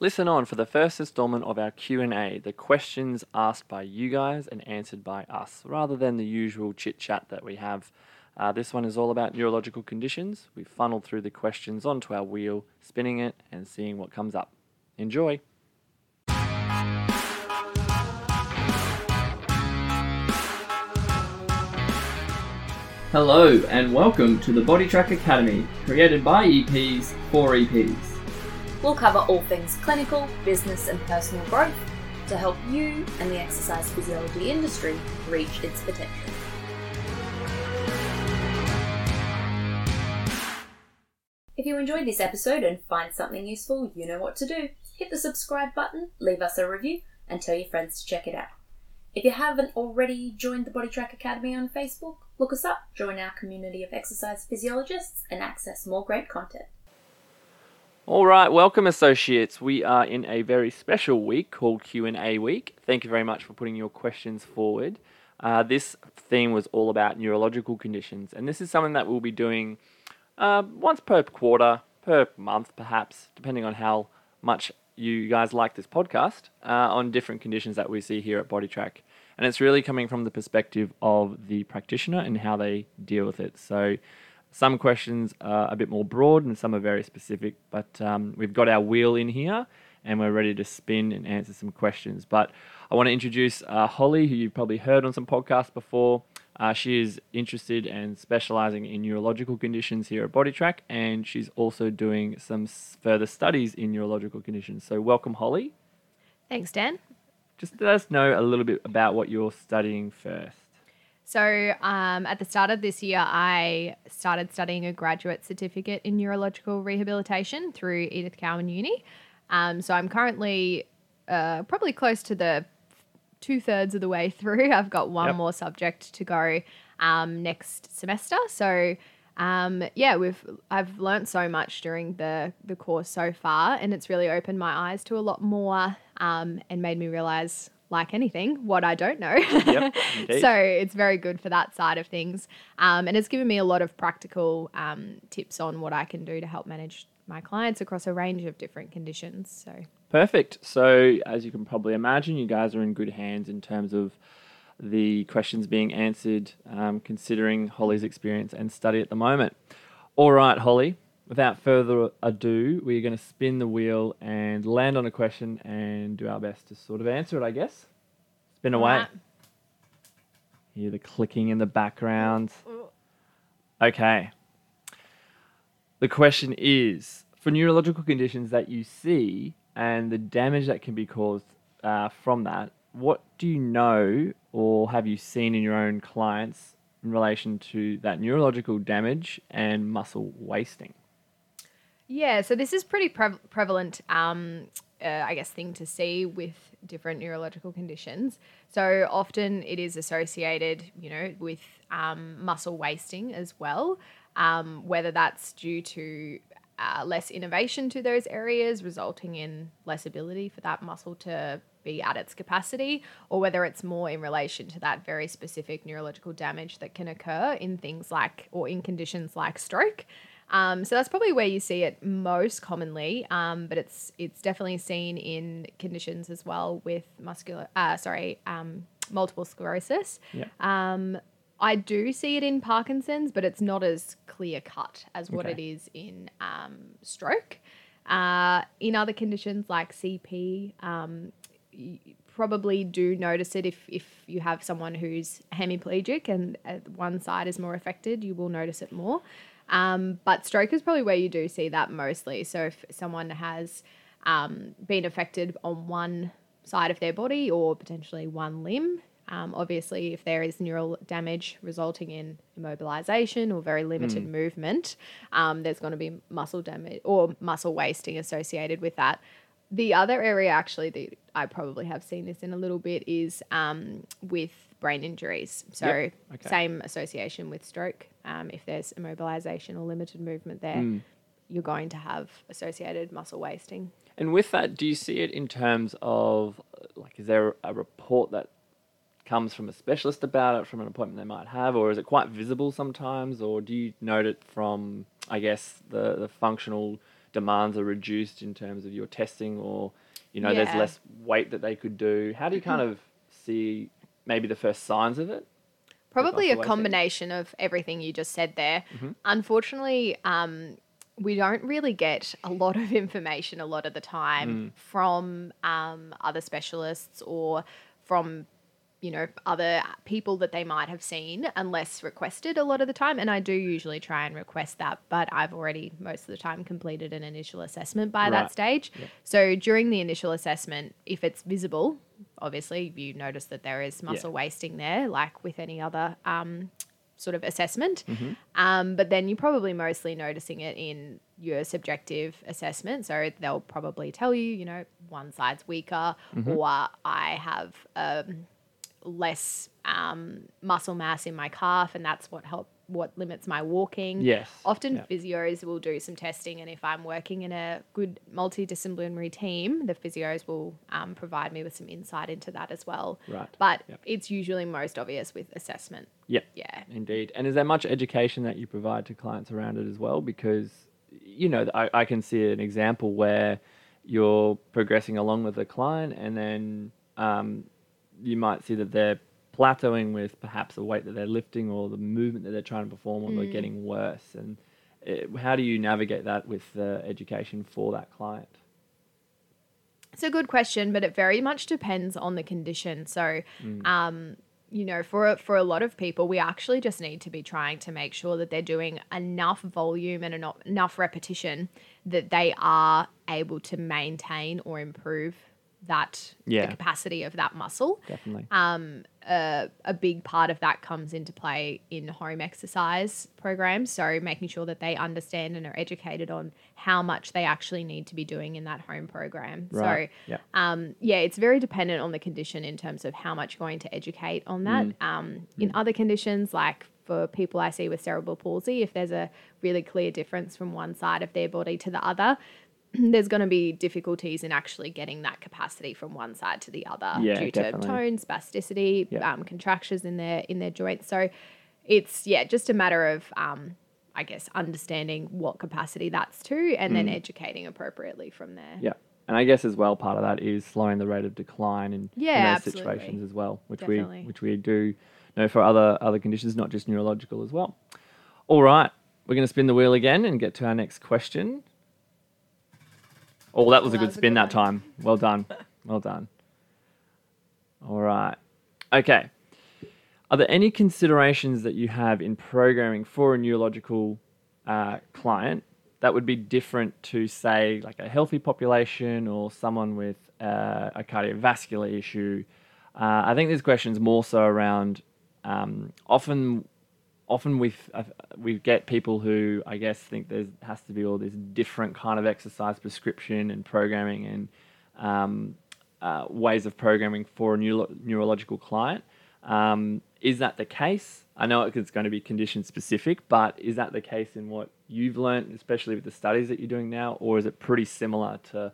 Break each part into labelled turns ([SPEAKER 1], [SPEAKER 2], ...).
[SPEAKER 1] Listen on for the first installment of our Q&A, the questions asked by you guys and answered by us, rather than the usual chit-chat that we have. Uh, this one is all about neurological conditions. We've funneled through the questions onto our wheel, spinning it and seeing what comes up. Enjoy! Hello and welcome to the Body Track Academy, created by EPs for EPs.
[SPEAKER 2] We'll cover all things clinical, business, and personal growth to help you and the exercise physiology industry reach its potential. If you enjoyed this episode and find something useful, you know what to do. Hit the subscribe button, leave us a review, and tell your friends to check it out. If you haven't already joined the Body Track Academy on Facebook, look us up, join our community of exercise physiologists, and access more great content.
[SPEAKER 1] All right, welcome associates. We are in a very special week called Q&A week. Thank you very much for putting your questions forward. Uh, this theme was all about neurological conditions, and this is something that we'll be doing uh, once per quarter, per month perhaps, depending on how much you guys like this podcast, uh, on different conditions that we see here at Bodytrack. And it's really coming from the perspective of the practitioner and how they deal with it. So some questions are a bit more broad and some are very specific, but um, we've got our wheel in here and we're ready to spin and answer some questions. But I want to introduce uh, Holly, who you've probably heard on some podcasts before. Uh, she is interested and specializing in neurological conditions here at Bodytrack, and she's also doing some further studies in neurological conditions. So, welcome, Holly.
[SPEAKER 3] Thanks, Dan.
[SPEAKER 1] Just let us know a little bit about what you're studying first.
[SPEAKER 3] So, um, at the start of this year, I started studying a graduate certificate in neurological rehabilitation through Edith Cowan Uni. Um, so, I'm currently uh, probably close to the two thirds of the way through. I've got one yep. more subject to go um, next semester. So, um, yeah, we've I've learned so much during the the course so far, and it's really opened my eyes to a lot more um, and made me realize, like anything, what I don't know. Yep, so it's very good for that side of things, um, and it's given me a lot of practical um, tips on what I can do to help manage my clients across a range of different conditions. So
[SPEAKER 1] perfect. So as you can probably imagine, you guys are in good hands in terms of the questions being answered, um, considering Holly's experience and study at the moment. All right, Holly, without further ado, we're going to spin the wheel and land on a question and do our best to sort of answer it, I guess. Spin away. Right. Hear the clicking in the background. Okay. The question is for neurological conditions that you see and the damage that can be caused uh, from that, what do you know or have you seen in your own clients in relation to that neurological damage and muscle wasting?
[SPEAKER 3] Yeah, so this is pretty pre- prevalent, um, uh, I guess, thing to see with different neurological conditions. So often it is associated, you know, with um, muscle wasting as well, um, whether that's due to uh, less innervation to those areas, resulting in less ability for that muscle to be at its capacity, or whether it's more in relation to that very specific neurological damage that can occur in things like or in conditions like stroke. Um, so that's probably where you see it most commonly, um, but it's it's definitely seen in conditions as well with muscular, uh, sorry, um, multiple sclerosis. Yeah. Um, I do see it in Parkinson's, but it's not as clear cut as what okay. it is in um, stroke. Uh, in other conditions like CP, um, you probably do notice it if, if you have someone who's hemiplegic and uh, one side is more affected, you will notice it more. Um, but stroke is probably where you do see that mostly. So if someone has um, been affected on one side of their body or potentially one limb, um, obviously, if there is neural damage resulting in immobilization or very limited mm. movement, um, there's going to be muscle damage or muscle wasting associated with that. The other area, actually, that I probably have seen this in a little bit is um, with brain injuries. So, yep. okay. same association with stroke. Um, if there's immobilization or limited movement there, mm. you're going to have associated muscle wasting.
[SPEAKER 1] And with that, do you see it in terms of like, is there a report that comes from a specialist about it, from an appointment they might have, or is it quite visible sometimes, or do you note it from, I guess, the, the functional demands are reduced in terms of your testing, or you know, there's less weight that they could do. How do you kind of see maybe the first signs of it?
[SPEAKER 3] Probably a
[SPEAKER 1] the way things.
[SPEAKER 3] combination of everything you just said there.
[SPEAKER 1] Mm-hmm.
[SPEAKER 3] Unfortunately, um, we don't really get a lot of information a lot of the
[SPEAKER 1] Mm.
[SPEAKER 3] time from um, other specialists or from you know other people that they might have seen unless requested a lot of the time and i do usually try and request that but i've already most of the time completed an initial assessment by
[SPEAKER 1] Right.
[SPEAKER 3] that stage so during the initial assessment if it's visible obviously you notice that there is muscle wasting there like with any other um, sort of assessment. Um, but then you're probably mostly noticing it in your subjective assessment. So they'll probably tell you, you know, one side's weaker or I have um, less um, muscle mass in my calf and that's what help what limits my walking.
[SPEAKER 1] Yes.
[SPEAKER 3] Often
[SPEAKER 1] Yeah.
[SPEAKER 3] physios will do some testing, and if I'm working in a good multidisciplinary team, the physios will um, provide me with some insight into that as well.
[SPEAKER 1] Right.
[SPEAKER 3] But
[SPEAKER 1] Yep.
[SPEAKER 3] it's usually most obvious with assessment.
[SPEAKER 1] Yeah.
[SPEAKER 3] Yeah.
[SPEAKER 1] Indeed. And is there much education that you provide to clients around it as well? Because, you know, I, I can see an example where you're progressing along with the client and then um, you might see that they're plateauing with perhaps the weight that they're lifting or the movement that they're trying to perform or they're mm. getting worse. And it, how do you navigate that with the education for that client?
[SPEAKER 3] It's a good question, but it very much depends on the condition. So, mm. um, you know, for for a lot of people, we actually just need to be trying to make sure that they're doing enough volume and enough repetition that they are able to maintain or improve that
[SPEAKER 1] Yeah.
[SPEAKER 3] the capacity of that muscle.
[SPEAKER 1] Definitely.
[SPEAKER 3] Um, a, a big part of that comes into play in home exercise programs. So making sure that they understand and are educated on how much they actually need to be doing in that home program.
[SPEAKER 1] Right.
[SPEAKER 3] So
[SPEAKER 1] yeah.
[SPEAKER 3] um, yeah, it's very dependent on the condition in terms of how much you're going to educate on that. Um, in other conditions, like for people I see with cerebral palsy, if there's a really clear difference from one side of their body to the other, there's going to be difficulties in actually getting that capacity from one side to the other
[SPEAKER 1] Yeah,
[SPEAKER 3] due
[SPEAKER 1] definitely.
[SPEAKER 3] to tone, spasticity,
[SPEAKER 1] Yeah.
[SPEAKER 3] um, contractures in their in their joints. So it's yeah, just a matter of um, I guess understanding what capacity that's to, and then educating appropriately from there.
[SPEAKER 1] Mm. Yeah. And I guess as well, part of that is slowing the rate of decline in,
[SPEAKER 3] Yeah,
[SPEAKER 1] in those
[SPEAKER 3] absolutely.
[SPEAKER 1] situations as well, which
[SPEAKER 3] Definitely.
[SPEAKER 1] we which we do know for other other conditions, not just neurological as well. All right, we're going to spin the wheel again and get to our next question. Oh, that was a good
[SPEAKER 3] was a
[SPEAKER 1] spin
[SPEAKER 3] good
[SPEAKER 1] that time. Well done, well done. All right, okay. Are there any considerations that you have in programming for a neurological uh, client that would be different to, say, like a healthy population or someone with uh, a cardiovascular issue? Uh, I think this question is more so around um, often. Often we uh, we get people who I guess think there has to be all this different kind of exercise prescription and programming and um, uh, ways of programming for a neuro- neurological client. Um, is that the case? I know it's going to be condition specific, but is that the case in what you've learned, especially with the studies that you're doing now, or is it pretty similar to,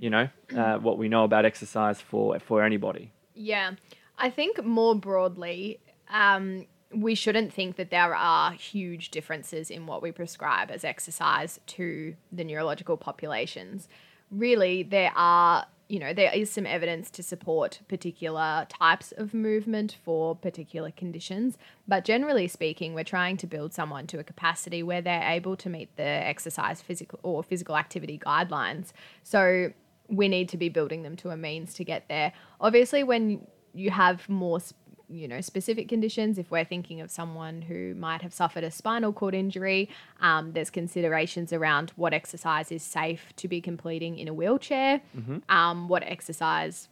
[SPEAKER 1] you know, uh, what we know about exercise for for anybody?
[SPEAKER 3] Yeah, I think more broadly, um, we shouldn't think that there are huge differences in what we prescribe as exercise to the neurological populations. Really, there are, you know, there is some evidence to support particular types of movement for particular conditions. But generally speaking, we're trying to build someone to a capacity where they're able to meet the exercise physical or physical activity guidelines. So we need to be building them to a means to get there. Obviously, when you have more, sp- you know, specific conditions, if we're thinking of someone who might have suffered a spinal cord injury, um, there's considerations around what exercise is safe to be completing in a wheelchair, um, what exercise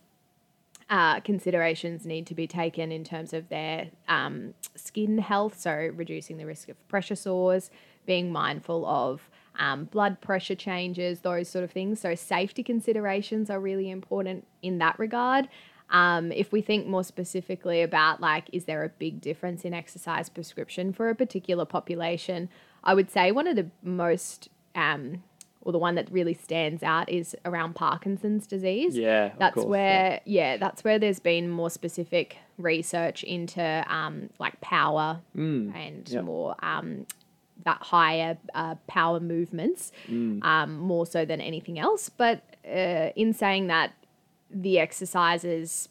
[SPEAKER 3] uh, considerations need to be taken in terms of their um, skin health, so reducing the risk of pressure sores, being mindful of um, blood pressure changes, those sort of things. So, safety considerations are really important in that regard. Um, if we think more specifically about like, is there a big difference in exercise prescription for a particular population? I would say one of the most um, or the one that really stands out is around Parkinson's disease.
[SPEAKER 1] Yeah,
[SPEAKER 3] that's
[SPEAKER 1] course,
[SPEAKER 3] where yeah. that's where there's been more specific research into um, like power and
[SPEAKER 1] Mm, yep.
[SPEAKER 3] more um, that higher uh, power movements um, more so than anything else. But uh, in saying that, the exercises,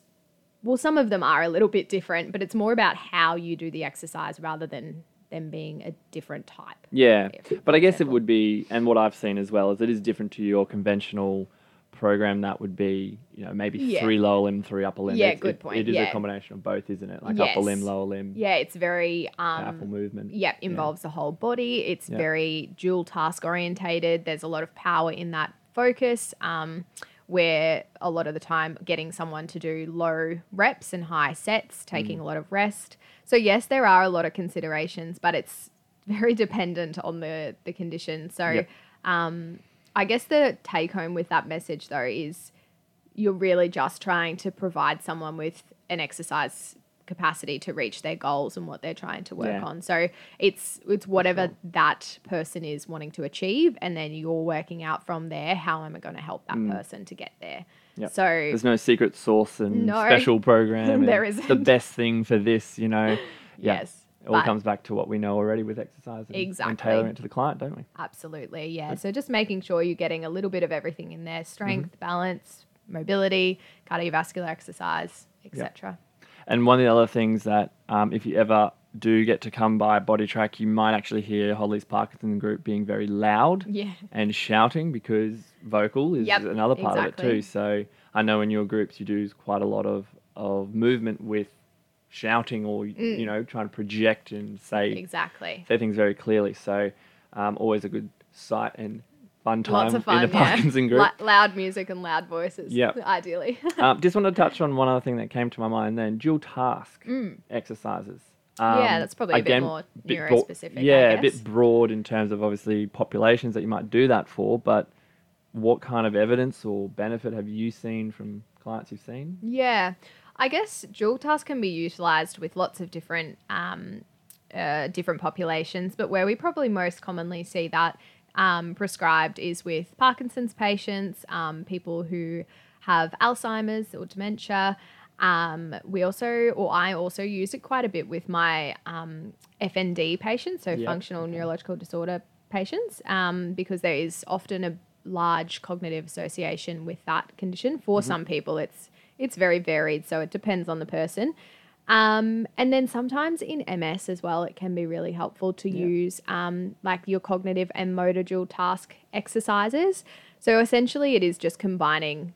[SPEAKER 3] well, some of them are a little bit different, but it's more about how you do the exercise rather than them being a different type.
[SPEAKER 1] Yeah, but I guess it would be, and what I've seen as well is it is different to your conventional program. That would be, you know, maybe
[SPEAKER 3] Yeah.
[SPEAKER 1] three lower limb, three upper limb.
[SPEAKER 3] Yeah,
[SPEAKER 1] It-
[SPEAKER 3] good
[SPEAKER 1] it-
[SPEAKER 3] point,
[SPEAKER 1] It is a combination of both, isn't it? Like upper limb, lower limb,
[SPEAKER 3] Yeah, it's very
[SPEAKER 1] powerful
[SPEAKER 3] um,
[SPEAKER 1] movement.
[SPEAKER 3] yeah, involves the whole body. It's
[SPEAKER 1] Yeah.
[SPEAKER 3] very dual task orientated. There's a lot of power in that focus. Um, where a lot of the time getting someone to do low reps and high sets,
[SPEAKER 1] Mm.
[SPEAKER 3] taking a lot of rest. So yes, there are a lot of considerations, but it's very dependent on the the condition. So
[SPEAKER 1] Yep.
[SPEAKER 3] um, I guess the take home with that message though is you're really just trying to provide someone with an exercise capacity to reach their goals and what they're trying to work
[SPEAKER 1] Yeah.
[SPEAKER 3] on. So it's it's whatever that person is wanting to achieve and then you're working out from there how am I going to help that person to get there.
[SPEAKER 1] Mm. Yep.
[SPEAKER 3] So
[SPEAKER 1] There's no secret sauce and
[SPEAKER 3] No.
[SPEAKER 1] special program.
[SPEAKER 3] There
[SPEAKER 1] The best thing for this, you know. Yeah.
[SPEAKER 3] yes.
[SPEAKER 1] It all comes back to what we know already with exercise and, and tailoring it to the client, don't we?
[SPEAKER 3] Absolutely, yeah. So just making sure you're getting a little bit of everything in there: strength,
[SPEAKER 1] Mm-hmm.
[SPEAKER 3] balance, mobility, cardiovascular exercise, etc.
[SPEAKER 1] And one of the other things that, um, if you ever do get to come by Body Track, you might actually hear Holly's Parkinson group being very loud
[SPEAKER 3] Yeah.
[SPEAKER 1] and shouting because vocal is
[SPEAKER 3] Yep,
[SPEAKER 1] another part of it too. So I know in your groups you do quite a lot of, of movement with shouting or,
[SPEAKER 3] Mm.
[SPEAKER 1] you know, trying to project and say,
[SPEAKER 3] Exactly.
[SPEAKER 1] say things very clearly. So um, always a good sight and fun time
[SPEAKER 3] Lots of fun.
[SPEAKER 1] in the
[SPEAKER 3] yeah.
[SPEAKER 1] Group.
[SPEAKER 3] La- loud music and loud voices.
[SPEAKER 1] Yep.
[SPEAKER 3] Ideally.
[SPEAKER 1] um, just want to touch on one other thing that came to my mind then dual task exercises. Um,
[SPEAKER 3] Mm. Yeah, that's probably a bit more
[SPEAKER 1] bit
[SPEAKER 3] neurospecific, I
[SPEAKER 1] yeah, a bit broad in terms of obviously populations that you might do that for, but what kind of evidence or benefit have you seen from clients you've seen?
[SPEAKER 3] Yeah, I guess dual task can be utilized with lots of different um, uh, different populations, but where we probably most commonly see that um, prescribed is with Parkinson's patients, um, people who have Alzheimer's or dementia. Um, we also, or I also use it quite a bit with my um, FND patients, so
[SPEAKER 1] Yeah,
[SPEAKER 3] functional neurological disorder patients, um, because there is often a large cognitive association with that condition. For
[SPEAKER 1] Mm-hmm.
[SPEAKER 3] some people, it's it's very varied, so it depends on the person. Um, and then sometimes in MS as well, it can be really helpful to use um, like your cognitive and motor dual task exercises. So essentially, it is just combining,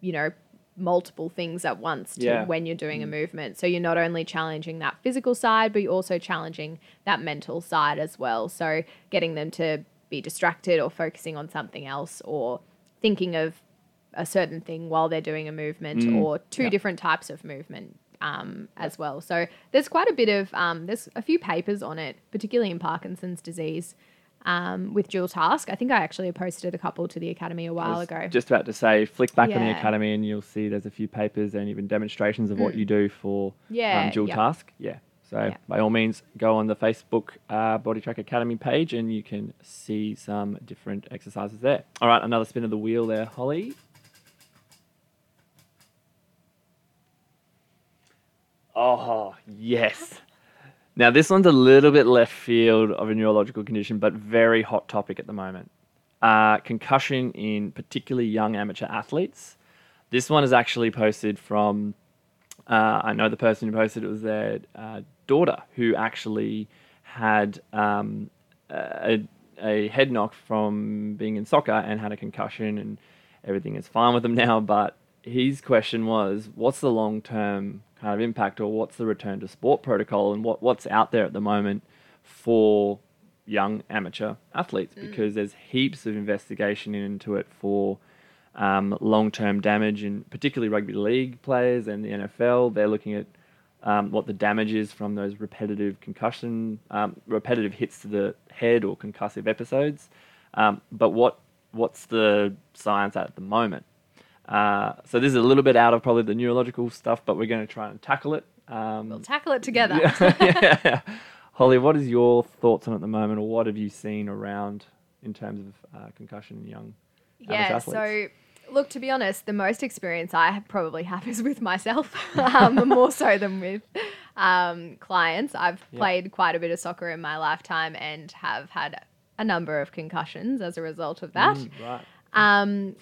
[SPEAKER 3] you know, multiple things at once to
[SPEAKER 1] Yeah.
[SPEAKER 3] when you're doing a movement. So you're not only challenging that physical side, but you're also challenging that mental side as well. So getting them to be distracted or focusing on something else or thinking of a certain thing while they're doing a movement or two
[SPEAKER 1] Yeah.
[SPEAKER 3] different types of movement um, as well. So there's quite a bit of um, there's a few papers on it, particularly in Parkinson's disease um, with dual task. I think I actually posted a couple to the academy a while ago.
[SPEAKER 1] Just about to say, flick back on the academy and you'll see there's a few papers and even demonstrations of what you do for
[SPEAKER 3] Yeah,
[SPEAKER 1] um, dual
[SPEAKER 3] yep.
[SPEAKER 1] task. Yeah. So
[SPEAKER 3] Yeah.
[SPEAKER 1] by all means, go on the Facebook uh, Body Track Academy page and you can see some different exercises there. All right, another spin of the wheel there, Holly. Oh, yes. Now, this one's a little bit left field of a neurological condition, but very hot topic at the moment. Uh, concussion in particularly young amateur athletes. This one is actually posted from, uh, I know the person who posted it was their uh, daughter who actually had um, a, a head knock from being in soccer and had a concussion, and everything is fine with him now. But his question was, what's the long term kind of impact, or what's the return to sport protocol, and what, what's out there at the moment for young amateur athletes? Because there's heaps of investigation into it for um, long term damage, and particularly rugby league players and the NFL. They're looking at um, what the damage is from those repetitive concussion, um, repetitive hits to the head or concussive episodes. Um, but what what's the science at the moment? Uh, so this is a little bit out of probably the neurological stuff, but we're going to try and tackle it. Um,
[SPEAKER 3] We'll tackle it together.
[SPEAKER 1] yeah. Holly, what is your thoughts on it at the moment, or what have you seen around in terms of uh, concussion in young
[SPEAKER 3] Yeah, so look, to be honest, the most experience I probably have is with myself, um, more so than with um, clients. I've played quite a bit of soccer in my lifetime and have had a number of concussions as a result of that.
[SPEAKER 1] Mm, right.
[SPEAKER 3] Um,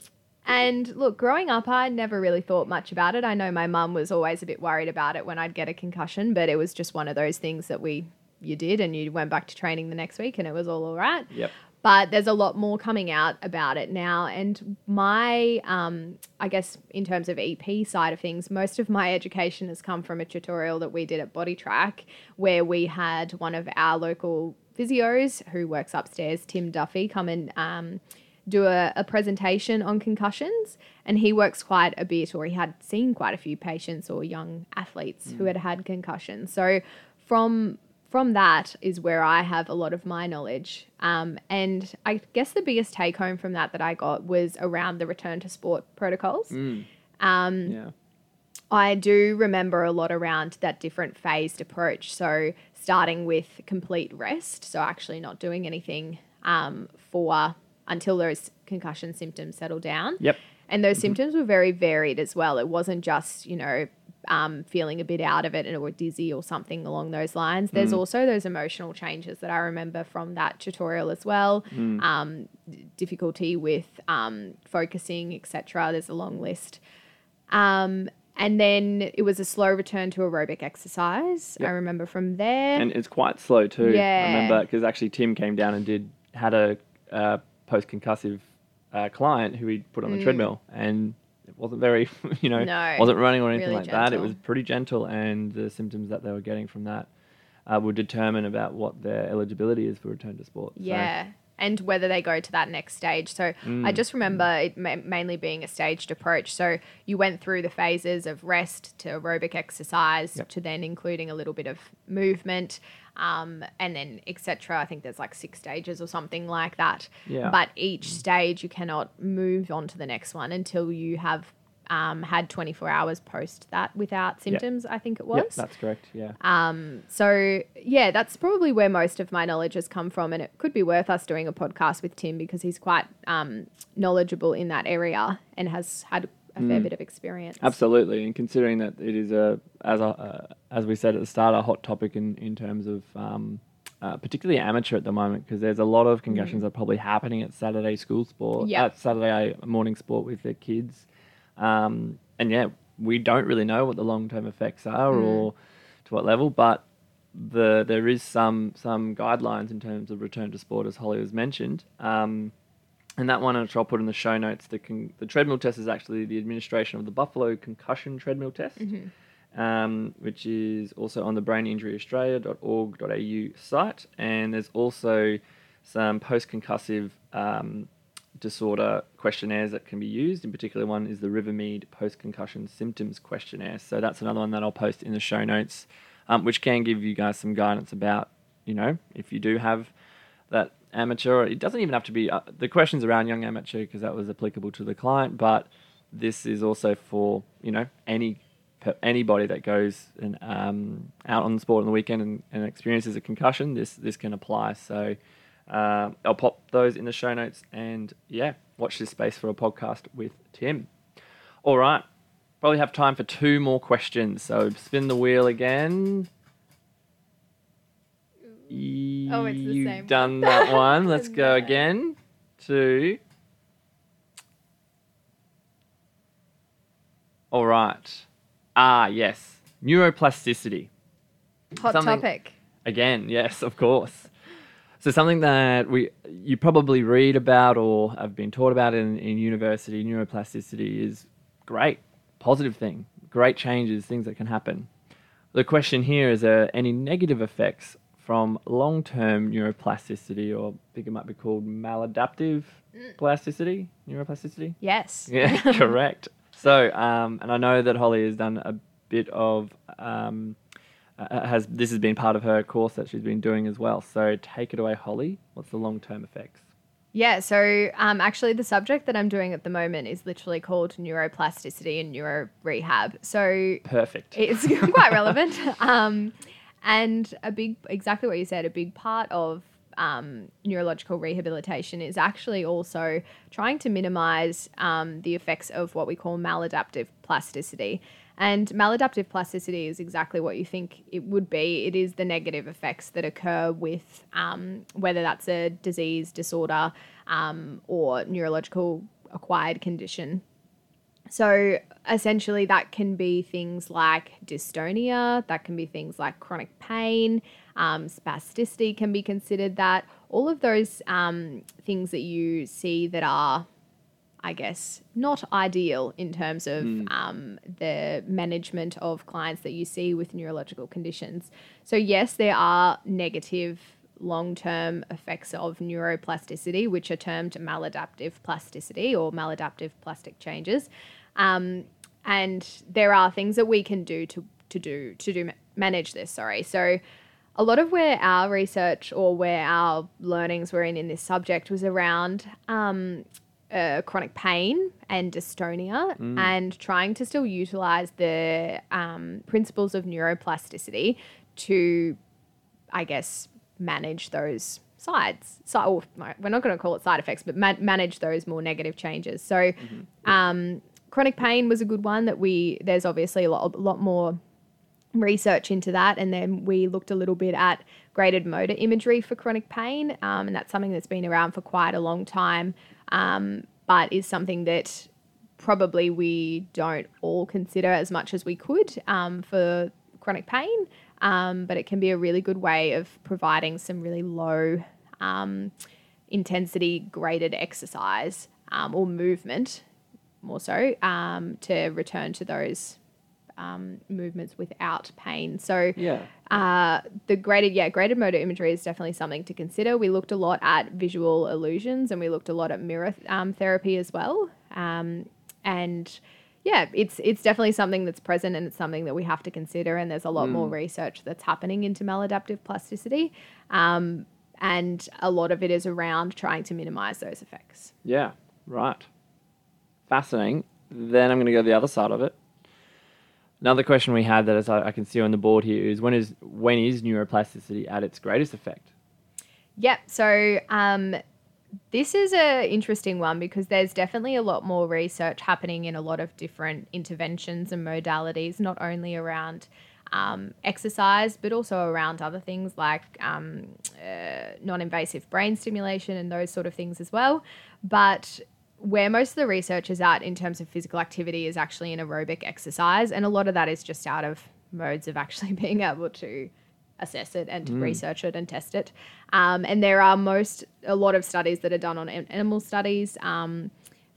[SPEAKER 3] and look, growing up, I never really thought much about it. I know my mum was always a bit worried about it when I'd get a concussion, but it was just one of those things that we you did, and you went back to training the next week, and it was all all right.
[SPEAKER 1] Yep.
[SPEAKER 3] But there's a lot more coming out about it now, and my, um, I guess, in terms of EP side of things, most of my education has come from a tutorial that we did at Body Track, where we had one of our local physios who works upstairs, Tim Duffy, come and um, do a, a presentation on concussions. And he works quite a bit, or he had seen quite a few patients or young athletes who had had concussions. So from from that is where I have a lot of my knowledge. Um, and I guess the biggest take home from that that I got was around the return to sport protocols.
[SPEAKER 1] Mm,
[SPEAKER 3] Um,
[SPEAKER 1] yeah.
[SPEAKER 3] I do remember a lot around that different phased approach. So, starting with complete rest, so actually not doing anything um, for until those concussion symptoms settle down.
[SPEAKER 1] Yep.
[SPEAKER 3] And those symptoms were very varied as well. It wasn't just, you know, um, feeling a bit out of it and or dizzy or something along those lines. There's also those emotional changes that I remember from that tutorial as well. Um, difficulty with um, focusing, etc. There's a long list. Um, and then it was a slow return to aerobic exercise. I remember from there.
[SPEAKER 1] And it's quite slow too.
[SPEAKER 3] Yeah, I
[SPEAKER 1] remember because actually Tim came down and did had a uh, post concussive uh, client who he put on the treadmill and it wasn't very you know
[SPEAKER 3] Mm. No,
[SPEAKER 1] wasn't running or anything
[SPEAKER 3] really
[SPEAKER 1] like that. It was pretty gentle and the symptoms that they were getting from that uh, would determine about what their eligibility is for return to sport. So,
[SPEAKER 3] Yeah. And whether they go to that next stage. So I just remember it ma- mainly being a staged approach. So you went through the phases of rest to aerobic exercise
[SPEAKER 1] Yep.
[SPEAKER 3] to then including a little bit of movement um, and then etc. I think there's like six stages or something like that.
[SPEAKER 1] Yeah.
[SPEAKER 3] But each stage you cannot move on to the next one until you have um, had 24 hours post that without symptoms, I think it was.
[SPEAKER 1] Yep, that's correct. Yeah.
[SPEAKER 3] Um, so yeah, that's probably where most of my knowledge has come from, and it could be worth us doing a podcast with Tim because he's quite um, knowledgeable in that area and has had a fair bit of experience.
[SPEAKER 1] Absolutely, and considering that it is a as a uh, as we said at the start, a hot topic in in terms of um, uh, particularly amateur at the moment, because there's a lot of concussions that are probably happening at Saturday school sport,
[SPEAKER 3] Yep.
[SPEAKER 1] at Saturday morning sport with their kids, um, and yeah, we don't really know what the long term effects are or to what level, but the there is some some guidelines in terms of return to sport, as Holly has mentioned. Um, and that one, which I'll put in the show notes, the, con- the treadmill test is actually the administration of the Buffalo Concussion Treadmill Test, um, which is also on the braininjuryaustralia.org.au site. And there's also some post concussive um, disorder questionnaires that can be used. In particular, one is the Rivermead Post Concussion Symptoms Questionnaire. So that's another one that I'll post in the show notes, um, which can give you guys some guidance about, you know, if you do have that amateur. It doesn't even have to be uh, the questions around young amateur because that was applicable to the client, but this is also for you know any anybody that goes and um, out on the sport on the weekend and, and experiences a concussion. This this can apply. So uh, I'll pop those in the show notes and yeah, watch this space for a podcast with Tim. All right, probably have time for two more questions. So spin the wheel again.
[SPEAKER 3] Oh, it's the same
[SPEAKER 1] You've
[SPEAKER 3] same
[SPEAKER 1] done that one. Let's go again. Two. All right. Ah, yes. Neuroplasticity.
[SPEAKER 3] Hot
[SPEAKER 1] something-
[SPEAKER 3] topic.
[SPEAKER 1] Again, yes, of course. So something that we you probably read about or have been taught about in, in university, neuroplasticity is great, positive thing, great changes, things that can happen. The question here is there any negative effects from long-term neuroplasticity or I think it might be called maladaptive plasticity, neuroplasticity?
[SPEAKER 3] Yes.
[SPEAKER 1] Yeah, correct. So, um, and I know that Holly has done a bit of um, uh, has this has been part of her course that she's been doing as well. So, take it away, Holly. What's the long term effects?
[SPEAKER 3] Yeah, so um, actually, the subject that I'm doing at the moment is literally called neuroplasticity and neuro rehab. So
[SPEAKER 1] Perfect.
[SPEAKER 3] it's quite relevant. Um, and a big, exactly what you said, a big part of um, neurological rehabilitation is actually also trying to minimize um, the effects of what we call maladaptive plasticity. And maladaptive plasticity is exactly what you think it would be. It is the negative effects that occur with um, whether that's a disease, disorder, um, or neurological acquired condition. So essentially, that can be things like dystonia, that can be things like chronic pain, um, spasticity can be considered that. All of those um, things that you see that are, I guess, not ideal in terms of um, the management of clients that you see with neurological conditions. So, yes, there are negative long term effects of neuroplasticity, which are termed maladaptive plasticity or maladaptive plastic changes. Um, and there are things that we can do to, to do to do manage this. Sorry, so a lot of where our research or where our learnings were in in this subject was around um, uh, chronic pain and dystonia and trying to still utilize the um, principles of neuroplasticity to, I guess, manage those sides. So we're not going to call it side effects, but ma- manage those more negative changes. So, um, chronic pain was a good one that we. There's obviously a lot, a lot more research into that, and then we looked a little bit at graded motor imagery for chronic pain, um, and that's something that's been around for quite a long time, um, but is something that probably we don't all consider as much as we could um, for chronic pain. Um, but it can be a really good way of providing some really low um, intensity graded exercise um, or movement, more so, um, to return to those um, movements without pain. So,
[SPEAKER 1] Yeah.
[SPEAKER 3] uh, the graded, yeah, graded motor imagery is definitely something to consider. We looked a lot at visual illusions and we looked a lot at mirror um, therapy as well. Um, and yeah, it's it's definitely something that's present and it's something that we have to consider. And there's a lot more research that's happening into maladaptive plasticity. Um, and a lot of it is around trying to minimize those effects.
[SPEAKER 1] Yeah, right. Fascinating. Then I'm going to go to the other side of it. Another question we had that I, can see on the board here is when is when is neuroplasticity at its greatest effect?
[SPEAKER 3] Yep. So um, this is an interesting one because there's definitely a lot more research happening in a lot of different interventions and modalities, not only around um, exercise, but also around other things like um, uh, non-invasive brain stimulation and those sort of things as well. But where most of the research is at in terms of physical activity is actually in aerobic exercise, and a lot of that is just out of modes of actually being able to assess it and to research it and test it. Um, and there are most a lot of studies that are done on animal studies um,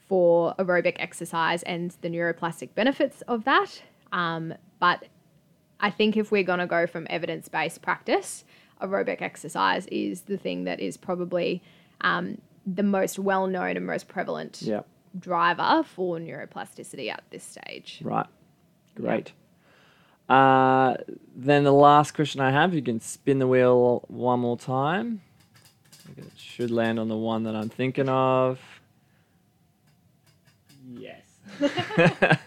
[SPEAKER 3] for aerobic exercise and the neuroplastic benefits of that. Um, but I think if we're going to go from evidence based practice, aerobic exercise is the thing that is probably um, the most well known and most prevalent
[SPEAKER 1] Yeah.
[SPEAKER 3] driver for neuroplasticity at this stage.
[SPEAKER 1] Right. Great. Uh, then the last question I have, you can spin the wheel one more time. It should land on the one that I'm thinking of. Yes.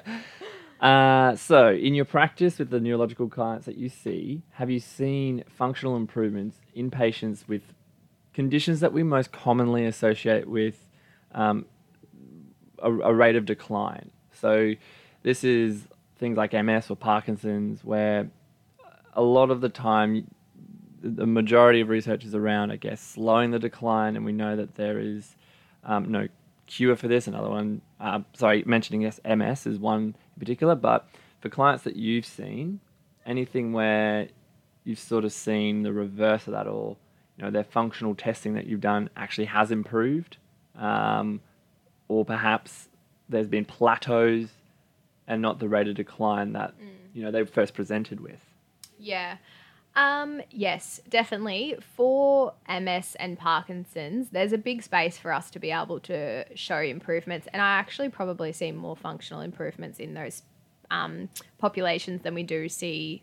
[SPEAKER 1] uh, so, in your practice with the neurological clients that you see, have you seen functional improvements in patients with conditions that we most commonly associate with um, a, a rate of decline? So, this is things like MS or Parkinson's, where a lot of the time, the majority of research is around, I guess, slowing the decline, and we know that there is um, no cure for this. Another one, uh, sorry, mentioning yes, MS is one in particular, but for clients that you've seen, anything where you've sort of seen the reverse of that, or you know, their functional testing that you've done actually has improved, um, or perhaps there's been plateaus and not the rate of decline that you know they first presented with.
[SPEAKER 3] Yeah. Um, yes, definitely. For MS and Parkinson's, there's a big space for us to be able to show improvements. And I actually probably see more functional improvements in those um, populations than we do see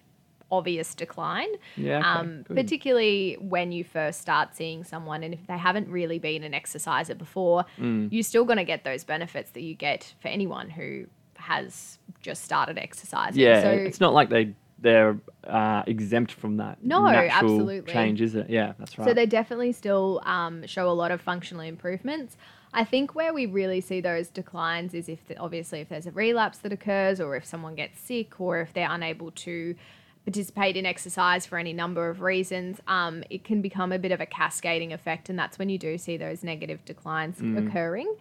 [SPEAKER 3] obvious decline.
[SPEAKER 1] Yeah, okay,
[SPEAKER 3] um, particularly when you first start seeing someone and if they haven't really been an exerciser before,
[SPEAKER 1] Mm.
[SPEAKER 3] you're still going to get those benefits that you get for anyone who has just started exercising.
[SPEAKER 1] Yeah,
[SPEAKER 3] So
[SPEAKER 1] it's not like they they're uh, exempt from that
[SPEAKER 3] No, absolutely.
[SPEAKER 1] change, is it? Yeah, that's right.
[SPEAKER 3] So they definitely still um, show a lot of functional improvements. I think where we really see those declines is if, the, obviously, if there's a relapse that occurs, or if someone gets sick, or if they're unable to participate in exercise for any number of reasons, um, it can become a bit of a cascading effect, and that's when you do see those negative declines occurring.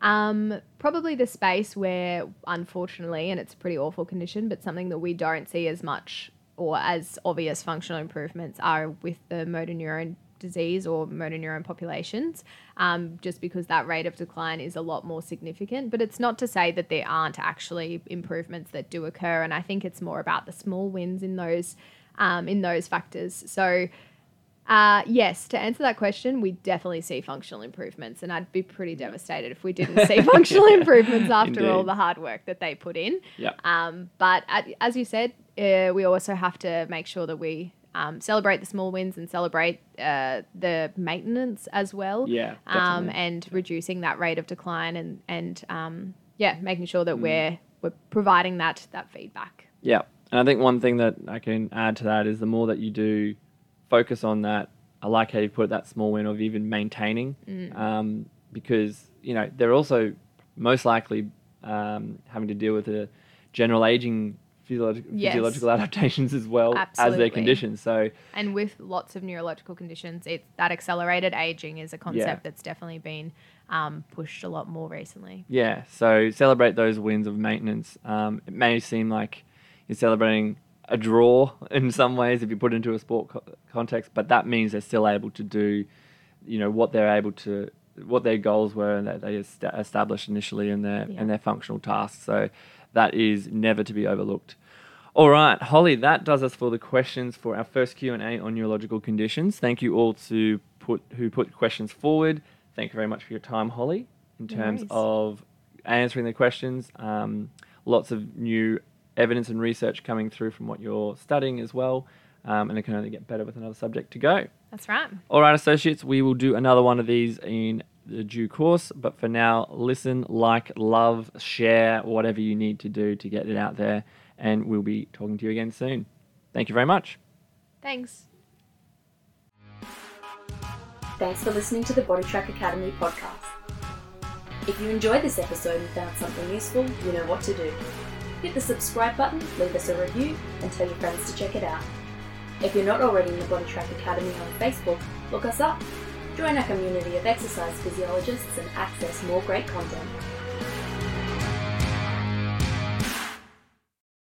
[SPEAKER 3] Um, probably the space where, unfortunately, and it's a pretty awful condition, but something that we don't see as much or as obvious functional improvements are with the motor neuron disease or motor neuron populations, um, just because that rate of decline is a lot more significant. But it's not to say that there aren't actually improvements that do occur, and I think it's more about the small wins in those um, in those factors. So. Uh, yes, to answer that question, we definitely see functional improvements, and I'd be pretty devastated if we didn't see functional improvements after all the hard work that they put in.
[SPEAKER 1] yeah.
[SPEAKER 3] Um, but at, as you said, uh, we also have to make sure that we um, celebrate the small wins and celebrate uh, the maintenance as well.
[SPEAKER 1] Yeah,
[SPEAKER 3] Um, and reducing that rate of decline and and um, yeah, making sure
[SPEAKER 1] Mm.
[SPEAKER 3] that we're we're providing that that feedback.
[SPEAKER 1] Yeah. And I think one thing that I can add to that is the more that you do focus on that, I like how you put that small win of even maintaining,
[SPEAKER 3] Mm.
[SPEAKER 1] um, because, you know, they're also most likely um, having to deal with a general aging physiolog-
[SPEAKER 3] Yes.
[SPEAKER 1] physiological adaptations as well as their conditions. So,
[SPEAKER 3] And with lots of neurological conditions, it that accelerated aging is a concept that's definitely been um, pushed a lot more recently.
[SPEAKER 1] Yeah, so celebrate those wins of maintenance. Um, it may seem like you're celebrating a draw in some ways if you put it into a sport co- context, but that means they're still able to do, you know, what they're able to, what their goals were and that they est- established initially in their
[SPEAKER 3] Yeah.
[SPEAKER 1] in their functional tasks. So that is never to be overlooked. All right, Holly, that does us for the questions for our first Q and A on neurological conditions. Thank you all to put who put questions forward. Thank you very much for your time, Holly. In terms
[SPEAKER 3] worries.
[SPEAKER 1] of answering the questions, um, lots of new evidence and research coming through from what you're studying as well, um, and it can only get better with another subject to go.
[SPEAKER 3] That's right.
[SPEAKER 1] All right, associates, we will do another one of these in the due course, but for now, listen, like, love, share, whatever you need to do to get it out there, and we'll be talking to you again soon. Thank you very much.
[SPEAKER 3] Thanks.
[SPEAKER 2] Thanks for listening to the Body Track Academy podcast. If you enjoyed this episode and found something useful, you know what to do. Hit the subscribe button, leave us a review, and tell your friends to check it out. If you're not already in the Body Track Academy on Facebook, look us up. Join our community of exercise physiologists and access more great content.